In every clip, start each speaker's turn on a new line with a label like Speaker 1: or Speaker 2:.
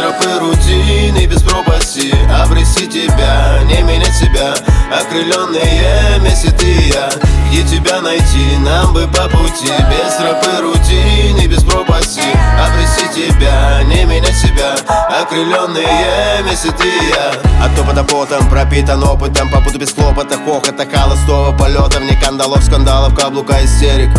Speaker 1: тропы рутины, без пропасти. Обрести тебя, не менять себя. Окрыленные месяцы и я. Где тебя найти, нам бы по пути Без тропы рутины, без пропасти. Обрести тебя, не менять себя. Окрыленные месяцы и я. От топота потом пропитан опытом. Попуту без хлопота, хохота, холостого полета. Вне кандалов, скандалов, каблука истерик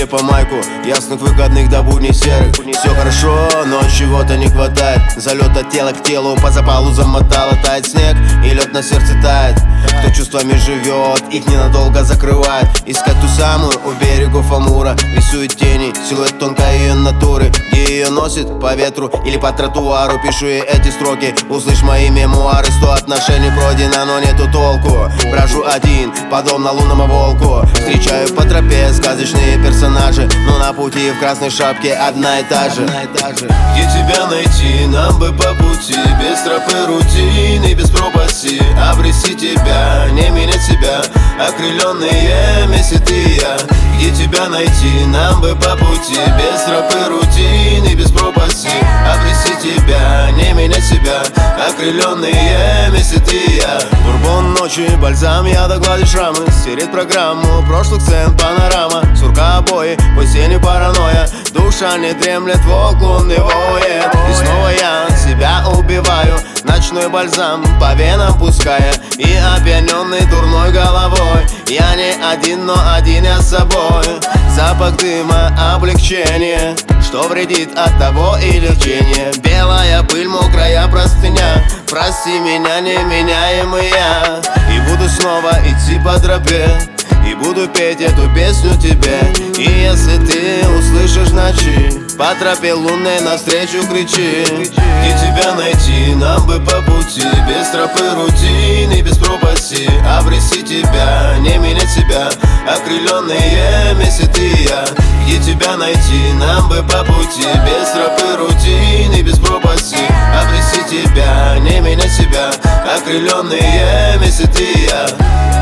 Speaker 1: Деле по майку, ясных выходных до будней серых. Все хорошо, но чего-то не хватает. Залет от тела к телу, по запалу замотало. Тает снег и лед на сердце тает. Кто чувствами живет, их ненадолго закрывает. Искать ту самую у берегов Амура. Рисует тени, силуэт тонкой ее натуры. Где ее носит по ветру или по тротуару. Пишу ей эти строки, услышь мои мемуары. Сто отношений пройдено, но нету толку. Брожу один, подобно лунному волку. Встречаю по тропе сказочные персонажи Но на пути в красной шапке одна и та же. Где тебя найти, нам бы по пути Без тропы рутины, без пропасти. Обрести тебя, не менять себя Окрыленные месяцы и я. Где тебя найти, нам бы по пути Без тропы рутины, без пропасти. Обрести тебя, не менять себя Окрыленные месяцы и я. Бурбон ночи, бальзам, я догладишь шрамы. Стереть программу прошлых сцен, панорама Душа не дремлет, волк лунный воет И снова я себя убиваю. Ночной бальзам по венам пуская. И опьяненный дурной головой. Я не один, но один я с собой. Запах дыма, облегчение. Что вредит от того и лечение Белая пыль, мокрая простыня. Прости меня, неменяемый я И буду снова идти по тропе. И буду петь эту песню тебе. И если ты услышишь ночи По тропе лунной навстречу кричи. Где тебя найти, нам бы по пути. Без тропы рутины, без пропасти. Обрести тебя, не менять себя. Окрыленные месяцы и я. Где тебя найти, нам бы по пути. Без тропы рутины, без пропасти. Обрести тебя, не менять себя. Окрыленные месяцы и я